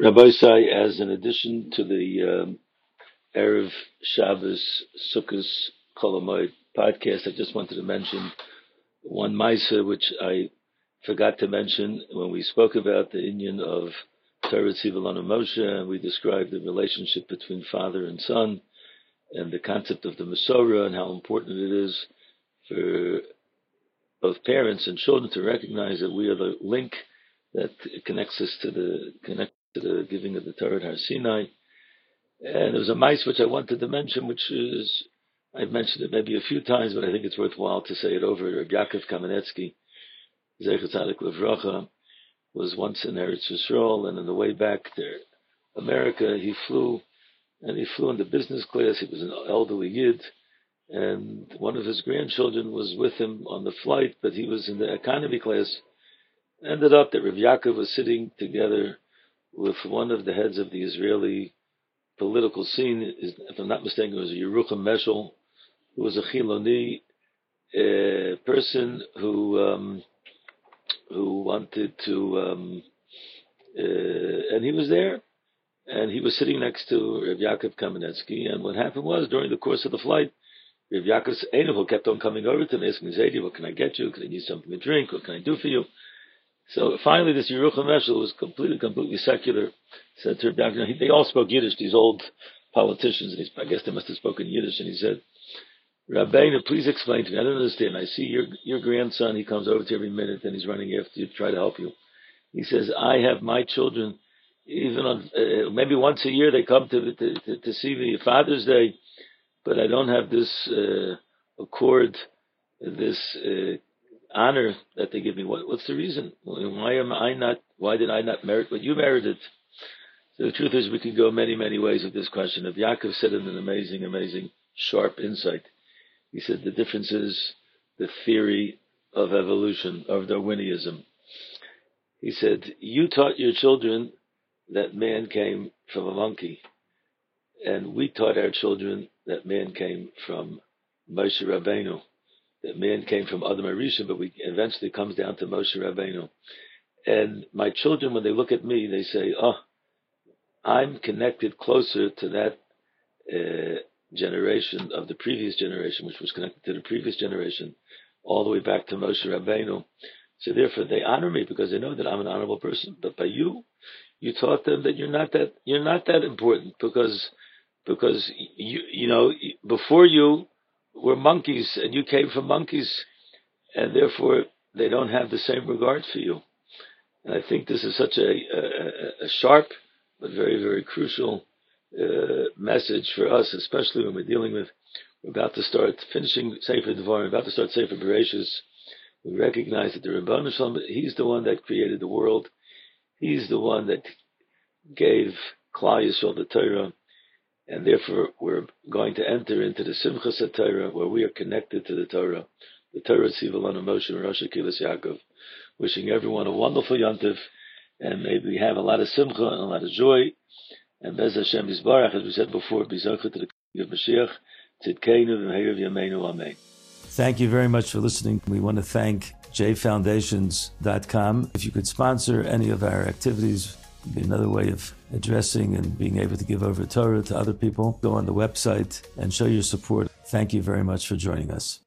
Rabbosai, as an addition to the um, Erev Shabbos Sukkot Chol Hamoed podcast, I just wanted to mention one Maisa which I forgot to mention when we spoke about the inyan of Torah Tziva Lanu Moshe, and we described the relationship between father and son, and the concept of the Masorah, and how important it is for both parents and children to recognize that we are the link that connects us to the connect to the giving of the Torah at Har Sinai. And there was a mice which I wanted to mention, which is I've mentioned it maybe a few times, but I think it's worthwhile to say it over. Rabbi Yaakov Kamenetsky, Zecher Levracha, was once in Eretz Yisrael, and on the way back to America, he flew, and he flew in the business class. He was an elderly yid, and one of his grandchildren was with him on the flight, but he was in the economy class. Ended up that Rav Yaakov was sitting together with one of the heads of the Israeli political scene. If I'm not mistaken, it was Yerucham Meshel, who was a Chiloni uh, person who um, who wanted to, um, uh, and he was there, and he was sitting next to Rav Yaakov Kamenetsky. And what happened was during the course of the flight, Rav Yaakov Einov kept on coming over to him, asking Zaydi, what can I get you? Can I need something to drink? What can I do for you? So finally, this Yerucham Meshel was completely, completely secular. Said to Rabbi they all spoke Yiddish. These old politicians, and I guess they must have spoken Yiddish. And he said, Rabbeinu, please explain to me. I don't understand. I see your your grandson. He comes over to you every minute, and he's running after you to try to help you. He says, I have my children. Even on uh, maybe once a year, they come to to, to, to see me Father's Day, but I don't have this uh, accord, this uh, honor that they give me. What, what's the reason? Why am I not? Why did I not merit what you merited? So the truth is, we could go many, many ways with this question. If Yaakov said in an amazing, amazing, sharp insight, he said the difference is the theory of evolution of Darwinism. He said, "You taught your children that man came from a monkey, and we taught our children that man came from Moshe Rabbeinu." That man came from Adam HaRishon, but we eventually comes down to Moshe Rabbeinu. And my children, when they look at me, they say, "Oh, I'm connected closer to that uh, generation of the previous generation, which was connected to the previous generation, all the way back to Moshe Rabbeinu." So therefore, they honor me because they know that I'm an honorable person. But by you, you taught them that you're not that you're not that important because because you you know before you were monkeys and you came from monkeys, and therefore they don't have the same regard for you. And I think this is such a, a, a sharp but very, very crucial uh, message for us, especially when we're dealing with, we're about to start finishing Sefer Devarim, about to start Sefer Bereshis. We recognize that the Ribono Shel Olam, he's the one that created the world. He's the one that gave Klal Yisrael the Torah and therefore we're going to enter into the Simchas Torah, where we are connected to the Torah, the Torah Tziva Lanu Moshe Morasha Kehillas Yaakov. Wishing everyone a wonderful Yontif, and may we have a lot of Simcha and a lot of joy. And Bez Hashem Yisbarach, as we said before, be to the King of Mashiach, Tzidkeinu yameinu amen. Thank you very much for listening. We want to thank jfoundations.com. If you could sponsor any of our activities, be another way of addressing and being able to give over Torah to other people. Go on the website and show your support. Thank you very much for joining us.